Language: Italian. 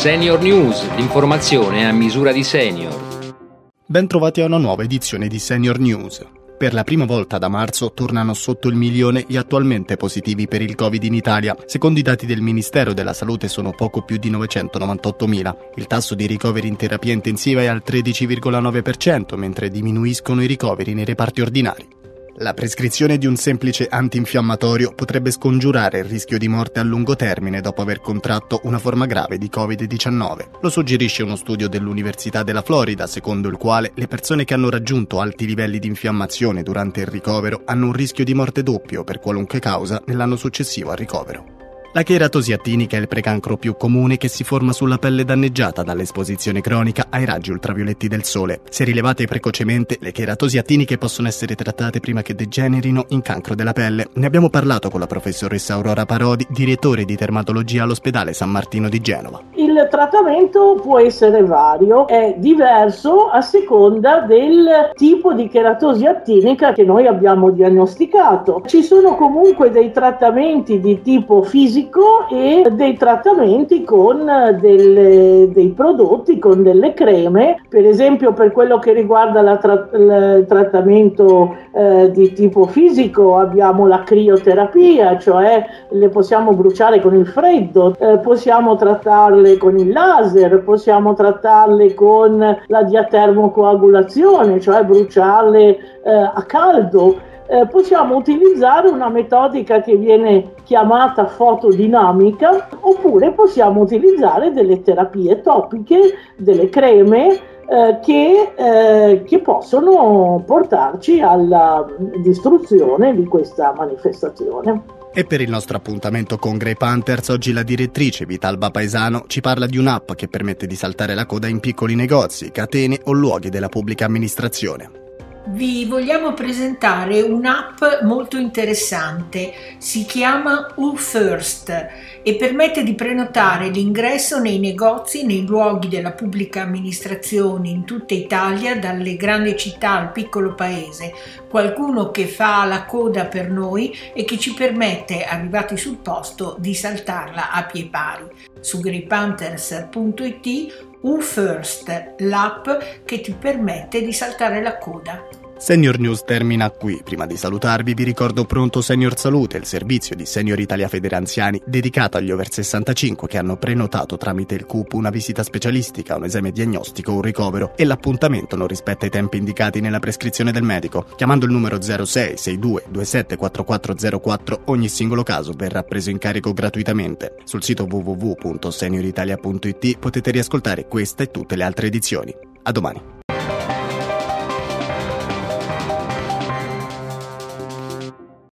Senior News, l'informazione a misura di senior. Bentrovati a una nuova edizione di Senior News. Per la prima volta da marzo tornano sotto il milione gli attualmente positivi per il Covid in Italia. Secondo i dati del Ministero della Salute sono poco più di 998.000. Il tasso di ricoveri in terapia intensiva è al 13,9%, mentre diminuiscono i ricoveri nei reparti ordinari. La prescrizione di un semplice antinfiammatorio potrebbe scongiurare il rischio di morte a lungo termine dopo aver contratto una forma grave di Covid-19. Lo suggerisce uno studio dell'Università della Florida, secondo il quale le persone che hanno raggiunto alti livelli di infiammazione durante il ricovero hanno un rischio di morte doppio per qualunque causa nell'anno successivo al ricovero. La cheratosi attinica è il precancro più comune che si forma sulla pelle danneggiata dall'esposizione cronica ai raggi ultravioletti del sole. Se rilevate precocemente, le cheratosi attiniche possono essere trattate prima che degenerino in cancro della pelle. Ne abbiamo parlato con la professoressa Aurora Parodi, direttore di dermatologia all'ospedale San Martino di Genova. Il trattamento può essere vario, è diverso a seconda del tipo di cheratosi attinica che noi abbiamo diagnosticato. Ci sono comunque dei trattamenti di tipo fisico fisico e dei trattamenti con delle, dei prodotti, con delle creme, per esempio per quello che riguarda tra, il trattamento eh, di tipo fisico abbiamo la crioterapia, cioè le possiamo bruciare con il freddo, eh, possiamo trattarle con il laser, possiamo trattarle con la diatermocoagulazione, cioè bruciarle eh, a caldo eh, possiamo utilizzare una metodica che viene chiamata fotodinamica oppure possiamo utilizzare delle terapie topiche, delle creme eh, che, eh, che, possono portarci alla distruzione di questa manifestazione. E per il nostro appuntamento con Grey Panthers, oggi la direttrice Vitalba Paesano ci parla di un'app che permette di saltare la coda in piccoli negozi, catene o luoghi della pubblica amministrazione vi vogliamo presentare un'app molto interessante, si chiama UFirst e permette di prenotare l'ingresso nei negozi, nei luoghi della pubblica amministrazione in tutta Italia, dalle grandi città al piccolo paese, qualcuno che fa la coda per noi e che ci permette, arrivati sul posto, di saltarla a pie pari. Su greypanthers.it UFirst, l'app che ti permette di saltare la coda. Senior News termina qui. Prima di salutarvi vi ricordo Pronto Senior Salute, il servizio di Senior Italia Federanziani dedicato agli over 65 che hanno prenotato tramite il CUP una visita specialistica, un esame diagnostico o un ricovero e l'appuntamento non rispetta i tempi indicati nella prescrizione del medico. Chiamando il numero 06 62 27 4404 ogni singolo caso verrà preso in carico gratuitamente. Sul sito www.senioritalia.it potete riascoltare questa e tutte le altre edizioni. A domani.